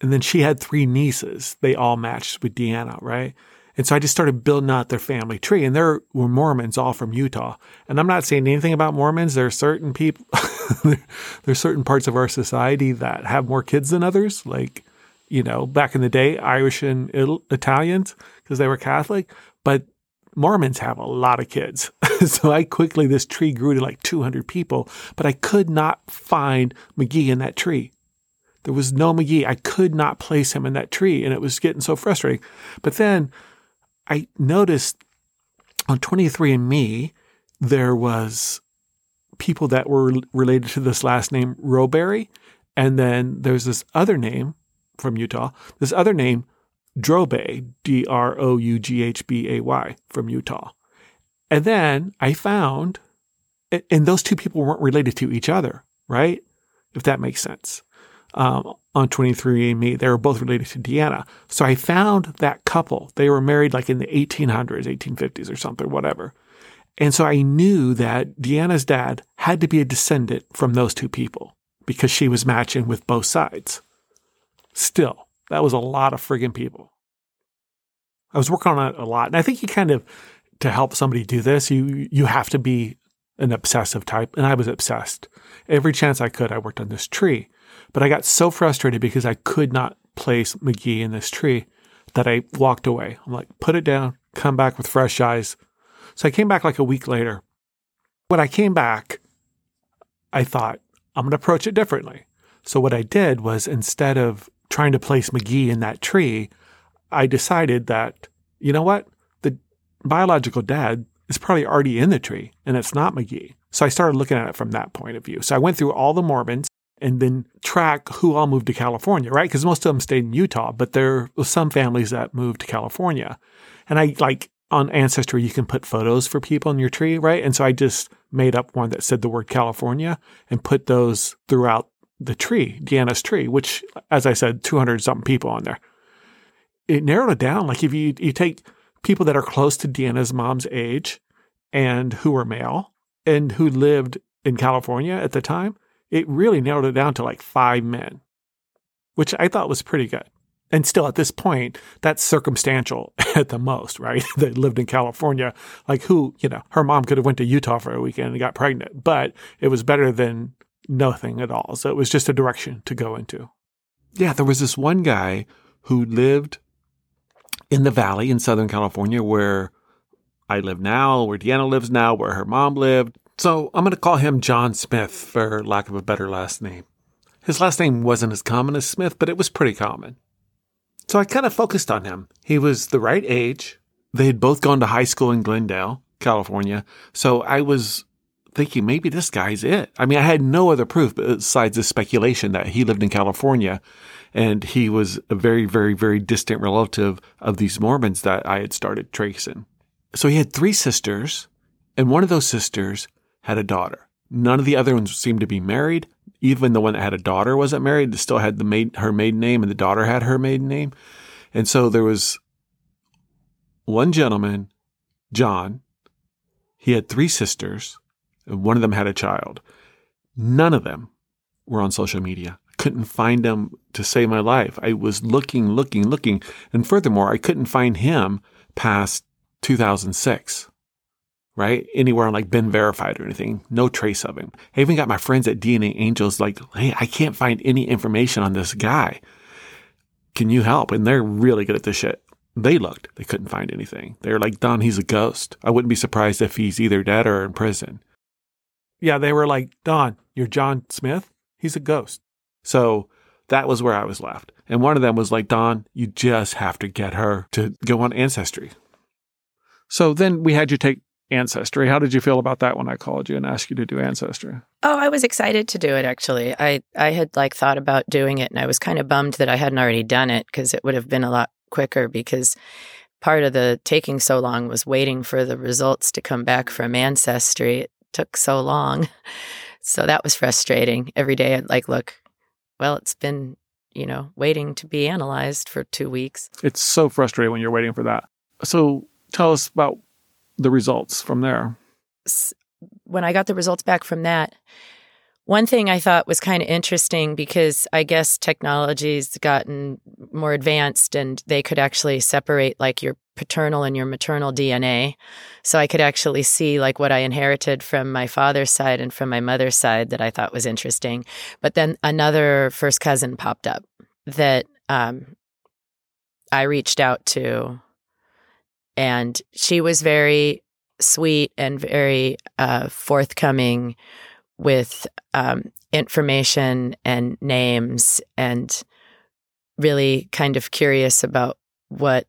And then she had three nieces. They all matched with Deanna, right? And so I just started building out their family tree. And there were Mormons all from Utah. And I'm not saying anything about Mormons. There are certain people, there's certain parts of our society that have more kids than others. Like, you know, back in the day, Irish and Italians, because they were Catholic. But Mormons have a lot of kids. so I quickly, this tree grew to like 200 people, but I could not find McGee in that tree. There was no McGee. I could not place him in that tree, and it was getting so frustrating. But then I noticed on 23andMe, there was people that were related to this last name, Roberry. And then there's this other name from Utah, this other name, Droubay, D R O U G H B A Y, from Utah. And then I found, and those two people weren't related to each other, right? If that makes sense um, on 23andMe. They were both related to Deanna. So I found that couple. They were married like in the 1800s, 1850s or something, whatever. And so I knew that Deanna's dad had to be a descendant from those two people because she was matching with both sides. Still, that was a lot of friggin' people. I was working on it a lot. And I think you kind of, to help somebody do this, you, you have to be an obsessive type. And I was obsessed. Every chance I could, I worked on this tree. But I got so frustrated because I could not place McGee in this tree that I walked away. I'm like, put it down, come back with fresh eyes. So I came back like a week later. When I came back, I thought, I'm going to approach it differently. So what I did was instead of trying to place McGee in that tree, I decided that, you know what? The biological dad is probably already in the tree and it's not McGee. So I started looking at it from that point of view. So I went through all the Mormons and then track who all moved to California, right? Because most of them stayed in Utah, but there were some families that moved to California. And I like on Ancestry, you can put photos for people in your tree, right? And so I just made up one that said the word California and put those throughout the tree, Deanna's tree, which, as I said, 200 something people on there. It narrowed it down. Like if you, you take people that are close to Deanna's mom's age and who were male and who lived in California at the time, it really narrowed it down to like five men, which I thought was pretty good. And still at this point, that's circumstantial at the most, right? they lived in California. Like who, you know, her mom could have went to Utah for a weekend and got pregnant, but it was better than nothing at all. So it was just a direction to go into. Yeah, there was this one guy who lived in the valley in Southern California where I live now, where Deanna lives now, where her mom lived. So I'm going to call him John Smith for lack of a better last name. His last name wasn't as common as Smith, but it was pretty common. So I kind of focused on him. He was the right age. They had both gone to high school in Glendale, California. So I was thinking maybe this guy's it. I mean, I had no other proof besides the speculation that he lived in California and he was a very, very, very distant relative of these Mormons that I had started tracing. So he had three sisters, and one of those sisters had a daughter. None of the other ones seemed to be married. Even the one that had a daughter wasn't married. They still had the maid, her maiden name, and the daughter had her maiden name. And so there was one gentleman, John. He had three sisters, one of them had a child. None of them were on social media. I couldn't find them to save my life. I was looking, looking, looking. And furthermore, I couldn't find him past 2006 right? Anywhere on like BeenVerified or anything. No trace of him. I even got my friends at DNA Angels like, hey, I can't find any information on this guy. Can you help? And they're really good at this shit. They looked, they couldn't find anything. They're like, Don, he's a ghost. I wouldn't be surprised if he's either dead or in prison. Yeah, they were like, Don, you're John Smith? He's a ghost. So that was where I was left. And one of them was like, Don, you just have to get her to go on Ancestry. So then we had you take Ancestry. How did you feel about that when I called you and asked you to do Ancestry? Oh, I was excited to do it actually. I I had like thought about doing it and I was kind of bummed that I hadn't already done it because it would have been a lot quicker because part of the taking so long was waiting for the results to come back from Ancestry. Took so long. So that was frustrating. Every day I'd like, look, well, it's been, you know, waiting to be analyzed for two weeks. It's so frustrating when you're waiting for that. So tell us about the results from there. When I got the results back from that, one thing I thought was kind of interesting because I guess technology's gotten more advanced and they could actually separate like your paternal and your maternal DNA. So I could actually see like what I inherited from my father's side and from my mother's side that I thought was interesting. But then another first cousin popped up that um, I reached out to, and she was very sweet and very uh, forthcoming with um, information and names and really kind of curious about what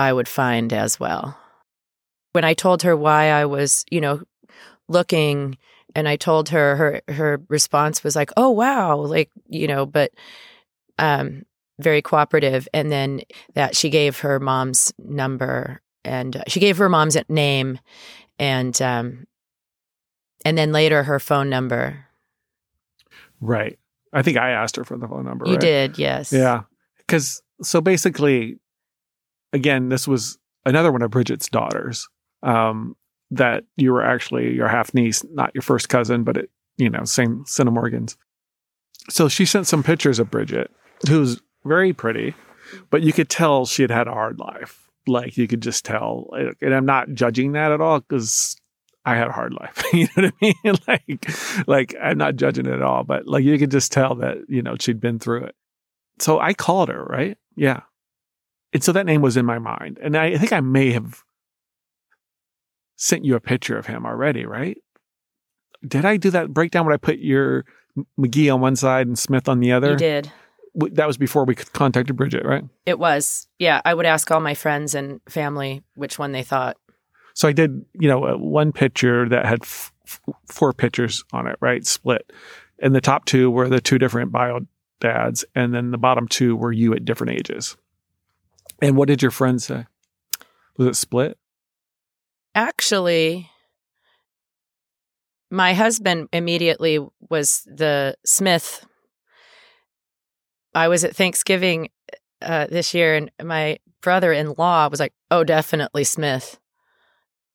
I would find as well. When I told her why I was, you know, looking and I told her her her response was like, "Oh wow," like, you know, but um very cooperative and then that she gave her mom's number and uh, she gave her mom's name and um and then later her phone number. Right. I think I asked her for the phone number. You right? did, yes. Yeah. Cuz so basically again, this was another one of Bridget's daughters. Um, that you were actually your half niece, not your first cousin, but it, you know, same Morgans. So she sent some pictures of Bridget, who's very pretty, but you could tell she had had a hard life. Like you could just tell, and I'm not judging that at all because I had a hard life. you know what I mean? like, like I'm not judging it at all, but like you could just tell that you know she'd been through it. So I called her, right? Yeah, and so that name was in my mind. And I think I may have sent you a picture of him already, right? Did I do that breakdown when I put your McGee on one side and Smith on the other? You did. That was before we contacted Bridget, right? It was. Yeah. I would ask all my friends and family which one they thought. So I did, you know, uh, one picture that had f- four pictures on it, right? Split. And the top two were the two different bio dads. And then the bottom two were you at different ages. And what did your friend say? Was it split? Actually, my husband immediately was the Smith. I was at Thanksgiving uh, this year, and my brother in law was like, Oh, definitely Smith.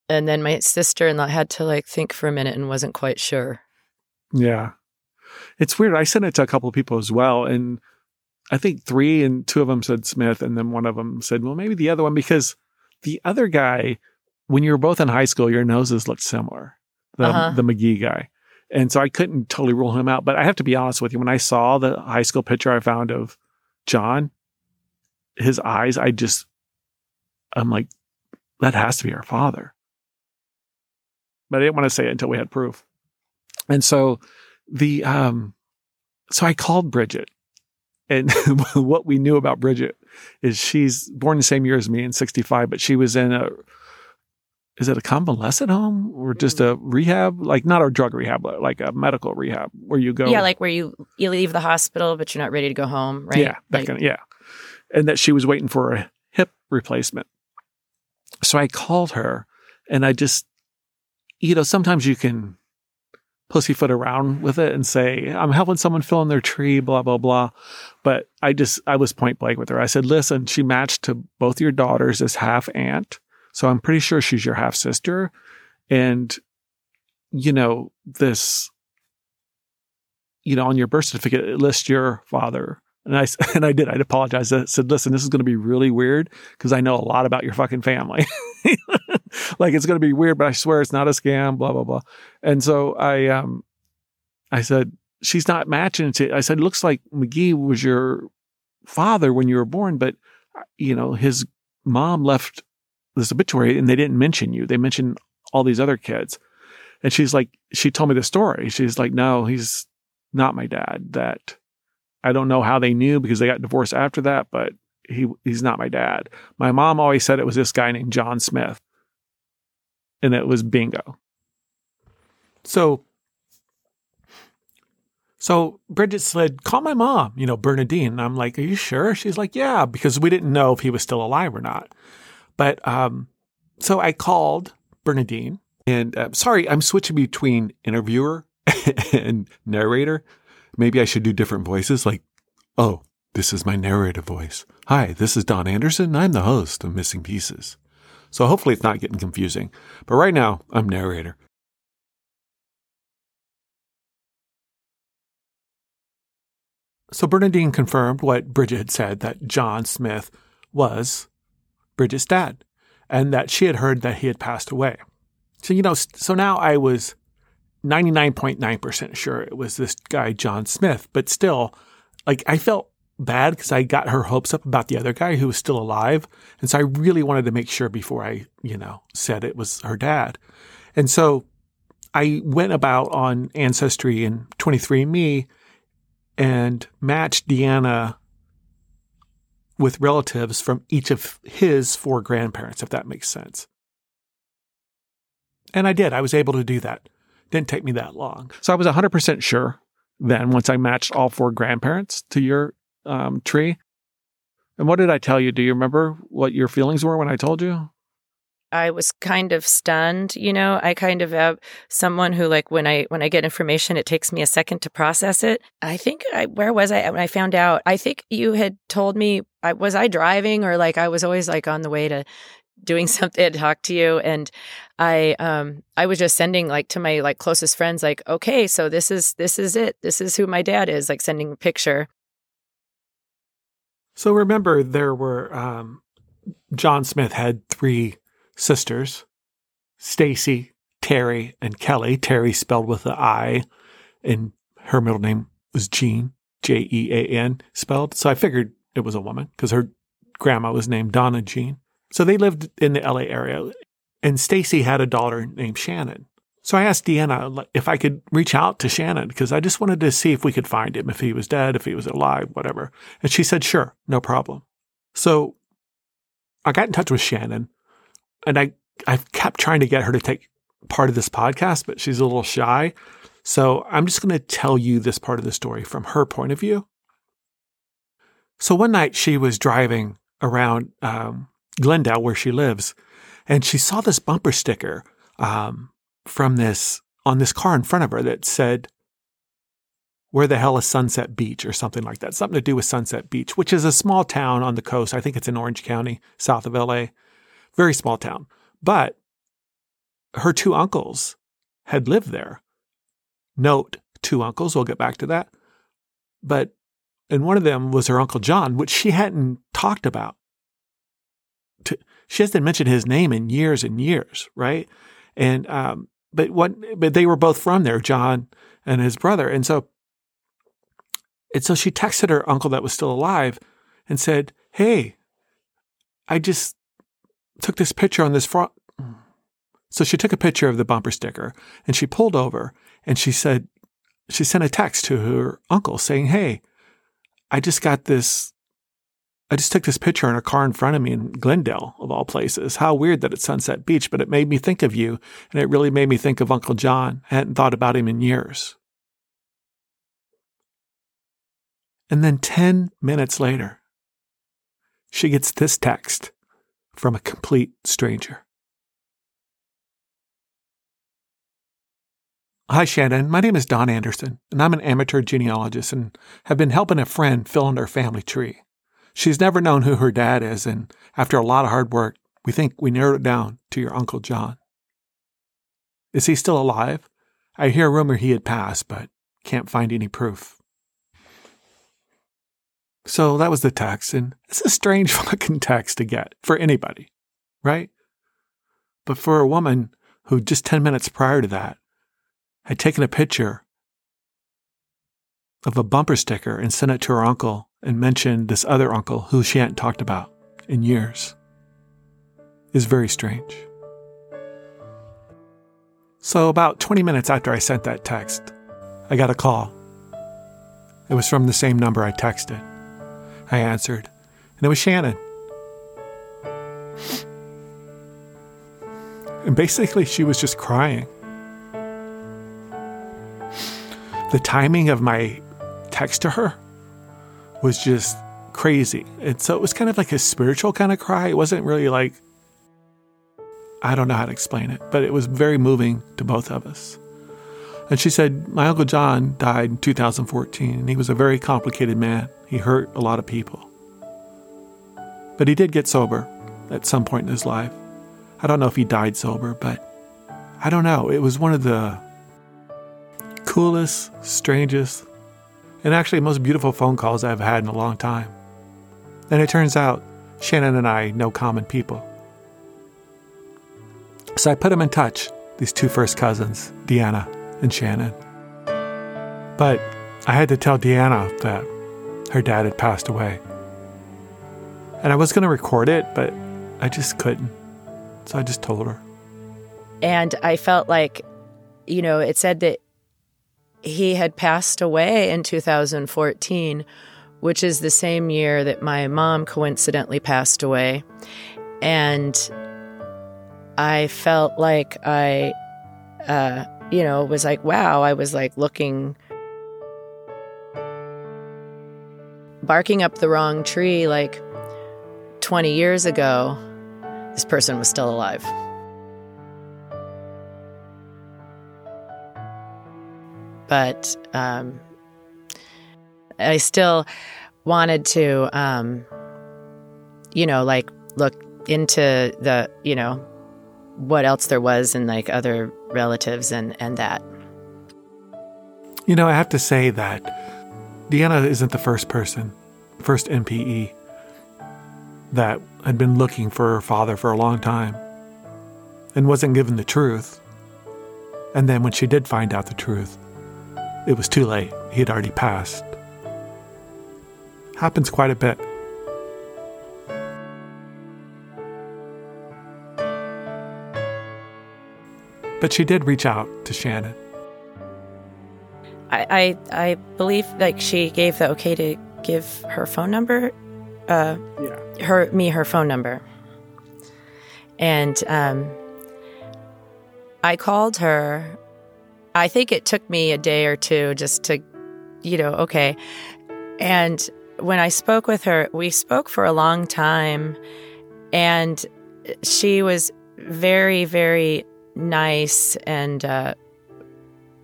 And then my sister in law had to like think for a minute and wasn't quite sure. Yeah. It's weird. I sent it to a couple of people as well. And I think three and two of them said Smith, and then one of them said, well, maybe the other one, because the other guy, when you were both in high school, your noses looked similar, the, uh-huh. the McGee guy. And so I couldn't totally rule him out. But I have to be honest with you, when I saw the high school picture I found of John, his eyes, I just, I'm like, that has to be our father. But I didn't want to say it until we had proof. And so the, um, so I called Bridget and what we knew about Bridget is she's born the same year as me in 65, but she was in a, is it a convalescent home or just a rehab? Like not a drug rehab, but like a medical rehab where you go. Yeah. Like where you, you leave the hospital, but you're not ready to go home. Right. Yeah. Like, kind of, yeah. And that she was waiting for a hip replacement. So I called her and I just, you know, sometimes you can pussyfoot around with it and say, I'm helping someone fill in their tree, blah, blah, blah. But I just, I was point blank with her. I said, listen, she matched to both your daughters as half aunt. So I'm pretty sure she's your half sister. And, you know, this, you know, on your birth certificate, it lists your father. And I, and I did, I'd apologize. I said, listen, this is going to be really weird because I know a lot about your fucking family. like it's going to be weird, but I swear it's not a scam, blah, blah, blah. And so I, um, I said, she's not matching to, I said, looks like McGee was your father when you were born, but you know, his mom left this obituary and they didn't mention you. They mentioned all these other kids. And she's like, she told me the story. She's like, no, he's not my dad. That I don't know how they knew because they got divorced after that, but he he's not my dad. My mom always said it was this guy named John Smith and it was bingo. So, so Bridget said, call my mom, you know, Bernadine. And I'm like, are you sure? She's like, yeah, because we didn't know if he was still alive or not. But, um, so I called Bernadine and uh, sorry, I'm switching between interviewer and narrator. Maybe I should do different voices like, oh, this is my narrator voice. Hi, this is Don Anderson. I'm the host of Missing Pieces. So hopefully it's not getting confusing. But right now, I'm narrator. So Bernadine confirmed what Bridget had said that John Smith was Bridget's dad and that she had heard that he had passed away. So, you know, so now I was 99.9% sure it was this guy, John Smith, but still, like, I felt bad because I got her hopes up about the other guy who was still alive. And so I really wanted to make sure before I, you know, said it was her dad. And so I went about on Ancestry and 23andMe and matched Deanna with relatives from each of his four grandparents, if that makes sense. And I did. I was able to do that. Didn't take me that long. So I was 100% sure then once I matched all four grandparents to your um, tree. And what did I tell you? Do you remember what your feelings were when I told you? I was kind of stunned, you know. I kind of have someone who like when I when I get information it takes me a second to process it. I think I where was I when I found out? I think you had told me I was I driving or like I was always like on the way to doing something to talk to you and I um I was just sending like to my like closest friends like okay, so this is this is it. This is who my dad is like sending a picture. So remember there were um John Smith had three sisters, Stacy, Terry, and Kelly. Terry spelled with an I, and her middle name was Jean, J E A N spelled. So I figured it was a woman because her grandma was named Donna Jean. So they lived in the LA area, and Stacy had a daughter named Shannon. So I asked Deanna if I could reach out to Shannon because I just wanted to see if we could find him, if he was dead, if he was alive, whatever. And she said, sure, no problem. So I got in touch with Shannon and I I've kept trying to get her to take part of this podcast, but she's a little shy. So I'm just going to tell you this part of the story from her point of view. So one night she was driving around um, Glendale, where she lives, and she saw this bumper sticker um, from this on this car in front of her that said, "Where the hell is Sunset Beach?" or something like that. Something to do with Sunset Beach, which is a small town on the coast. I think it's in Orange County, south of LA very small town. But her two uncles had lived there. Note, two uncles, we'll get back to that. But, and one of them was her Uncle John, which she hadn't talked about. She hasn't mentioned his name in years and years, right? And, um, but what, but they were both from there, John and his brother. And so, and so she texted her uncle that was still alive and said, Hey, I just took this picture on this front. So she took a picture of the bumper sticker and she pulled over and she said, she sent a text to her uncle saying, Hey, I just got this. I just took this picture in a car in front of me in Glendale, of all places. How weird that it's Sunset Beach, but it made me think of you. And it really made me think of Uncle John. I hadn't thought about him in years. And then 10 minutes later, she gets this text from a complete stranger. Hi, Shannon. My name is Don Anderson, and I'm an amateur genealogist and have been helping a friend fill in their family tree. She's never known who her dad is, and after a lot of hard work, we think we narrowed it down to your Uncle John. Is he still alive? I hear a rumor he had passed, but can't find any proof. So that was the text. And it's a strange fucking text to get for anybody, right? But for a woman who just 10 minutes prior to that had taken a picture of a bumper sticker and sent it to her uncle and mentioned this other uncle who she hadn't talked about in years is very strange. So, about 20 minutes after I sent that text, I got a call. It was from the same number I texted. I answered, and it was Shannon. And basically, she was just crying. The timing of my text to her was just crazy. And so it was kind of like a spiritual kind of cry. It wasn't really like, I don't know how to explain it, but it was very moving to both of us. And she said, My Uncle John died in 2014, and he was a very complicated man. He hurt a lot of people. But he did get sober at some point in his life. I don't know if he died sober, but I don't know. It was one of the coolest, strangest, and actually most beautiful phone calls I've had in a long time. And it turns out Shannon and I know common people. So I put him in touch, these two first cousins, Deanna and Shannon. But I had to tell Deanna that her dad had passed away. And I was going to record it, but I just couldn't. So I just told her. And I felt like, you know, it said that he had passed away in 2014, which is the same year that my mom coincidentally passed away. And I felt like I, uh, you know, was like, wow, I was like looking, barking up the wrong tree like 20 years ago. This person was still alive. But um, I still wanted to, um, you know, like look into the, you know, what else there was and like other relatives and and that. You know, I have to say that Deanna isn't the first person, first NPE that had been looking for her father for a long time and wasn't given the truth. And then when she did find out the truth, it was too late. He had already passed. Happens quite a bit. But she did reach out to Shannon. I, I, I believe like she gave the okay to give her phone number. Uh, Yeah. her me her phone number, and um, I called her. I think it took me a day or two just to, you know, okay. And when I spoke with her, we spoke for a long time, and she was very, very nice and uh,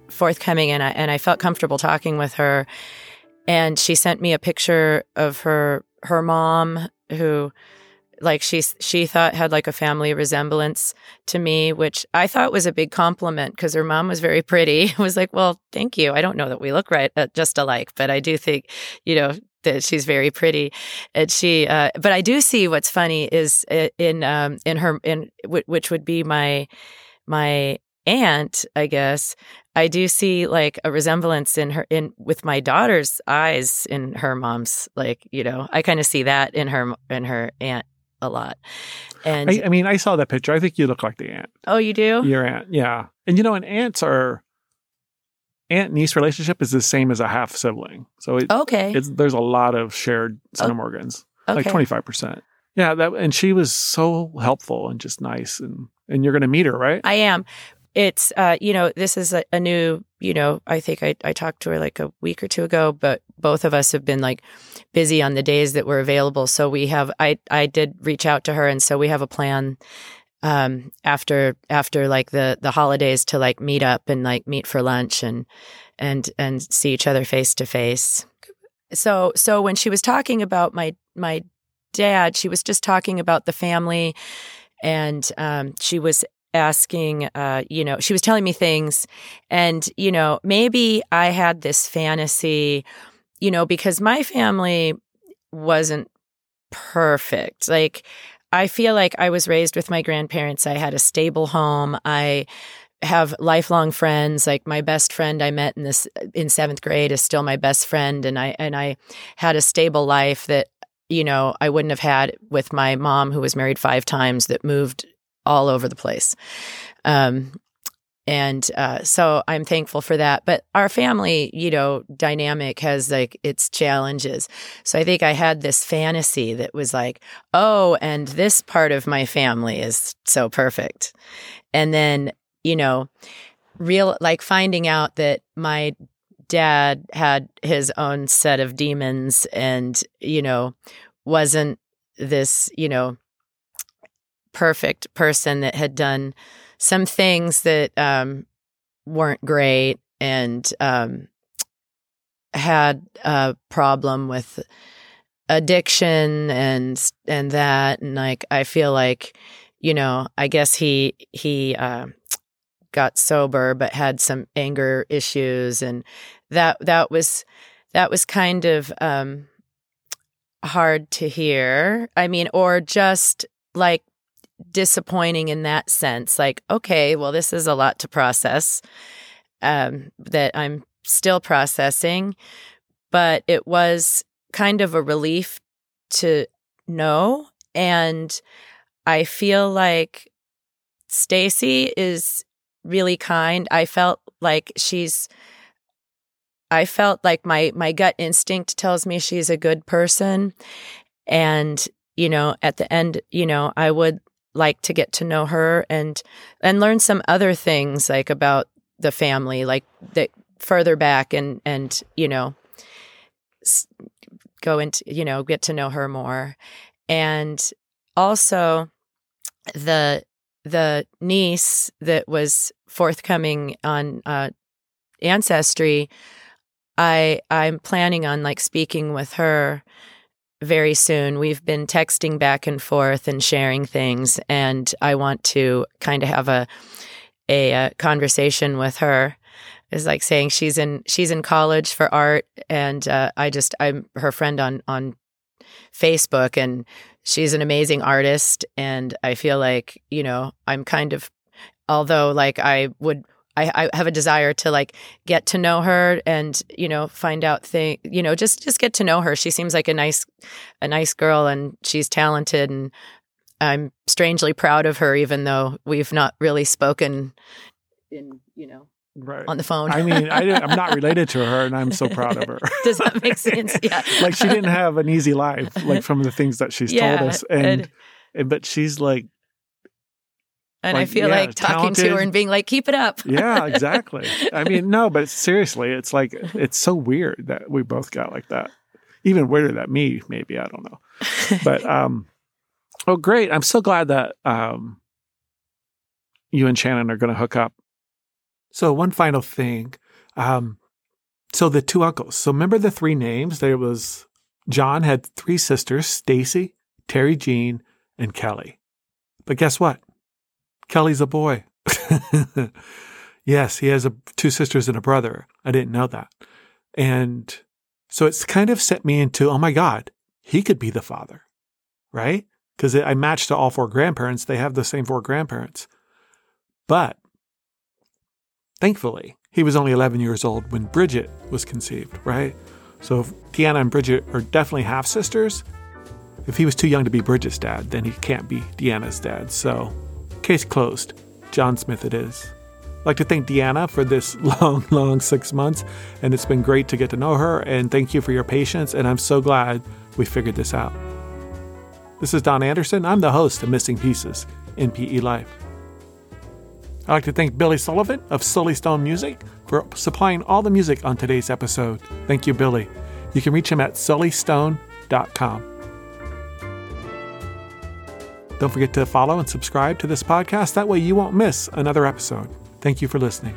forthcoming, and I and I felt comfortable talking with her. And she sent me a picture of her her mom, who, like she she thought had like a family resemblance to me, which I thought was a big compliment because her mom was very pretty. I was like, well, thank you. I don't know that we look right uh, just alike, but I do think, you know, that she's very pretty and she uh, but i do see what's funny is uh, in um in her in which would be my my aunt i guess i do see like a resemblance in her in with my daughter's eyes in her mom's like you know i kind of see that in her in her aunt a lot and I, I mean, I saw that picture. I think you look like the aunt. oh you do Your aunt, yeah. And you know, and aunts are aunt niece relationship is the same as a half sibling. So it, okay it's there's a lot of shared centimorgans, like okay. twenty five percent. Yeah, that and she was so helpful and just nice and and you're gonna meet her, right? I am. It's uh, you know, this is a, a new, you know, I think I, I talked to her like a week or two ago, but both of us have been like busy on the days that we're available. So we have I I did reach out to her and so we have a plan um after after like the the holidays to like meet up and like meet for lunch and and and see each other face to face. So so when she was talking about my my dad, she was just talking about the family and um she was asking uh you know she was telling me things and you know maybe i had this fantasy you know because my family wasn't perfect. Like i feel like i was raised with my grandparents. I had a stable home. I have lifelong friends. Like my best friend i met in this in 7th grade is still my best friend and i and i had a stable life that you know i wouldn't have had with my mom who was married 5 times that moved all over the place. Um, and uh, so I'm thankful for that. But our family, you know, dynamic has like its challenges. So I think I had this fantasy that was like, oh, and this part of my family is so perfect. And then, you know, real like finding out that my dad had his own set of demons and, you know, wasn't this, you know, perfect person that had done some things that um, weren't great and um, had a problem with addiction and and that and like I feel like you know I guess he he uh, got sober but had some anger issues and that that was that was kind of um, hard to hear. I mean or just like disappointing in that sense like okay well this is a lot to process um, that I'm still processing but it was kind of a relief to know and I feel like Stacy is really kind. I felt like she's I felt like my my gut instinct tells me she's a good person and you know at the end you know I would like to get to know her and and learn some other things like about the family like that further back and and you know go into, you know, get to know her more. And also the the niece that was forthcoming on uh, ancestry i i'm planning on like speaking with her very soon. We've been texting back and forth and sharing things and i want to kind of have a a, a conversation with her. It's like saying she's in she's in college for art, and uh, I just I'm her friend on on Facebook, and she's an amazing artist, and I feel like you know I'm kind of although like I would I, I have a desire to like get to know her and you know find out thing you know just just get to know her. She seems like a nice a nice girl and she's talented and I'm strangely proud of her even though we've not really spoken in you know right. on the phone. I mean, I am not related to her, and I'm so proud of her. Does that make sense? Yeah. like she didn't have an easy life, like from the things that she's yeah, told us, and, and, and but she's like. And like, I feel yeah, like talking talented. to her and being like, "Keep it up." yeah, exactly. I mean, no, but seriously, it's like it's so weird that we both got like that. Even weirder than me, maybe I don't know. But um, oh, great! I'm so glad that um, you and Shannon are going to hook up so one final thing. Um, so the two uncles. So remember the three names? There was John had three sisters, Stacy, Terry Jean, and Kelly. But guess what? Kelly's a boy. yes, he has a, two sisters and a brother. I didn't know that. And so it's kind of set me into, oh my God, he could be the father, right? Because I matched to all four grandparents. They have the same four grandparents. But Thankfully, he was only 11 years old when Bridget was conceived, right? So if Deanna and Bridget are definitely half sisters, if he was too young to be Bridget's dad, then he can't be Deanna's dad. So, case closed. John Smith it is. I'd like to thank Deanna for this long, long six months, and it's been great to get to know her. And thank you for your patience, and I'm so glad we figured this out. This is Don Anderson. I'm the host of Missing Pieces NPE Life. I'd like to thank Billy Sullivan of Sully Stone Music for supplying all the music on today's episode. Thank you, Billy. You can reach him at sullystone.com. Don't forget to follow and subscribe to this podcast. That way you won't miss another episode. Thank you for listening.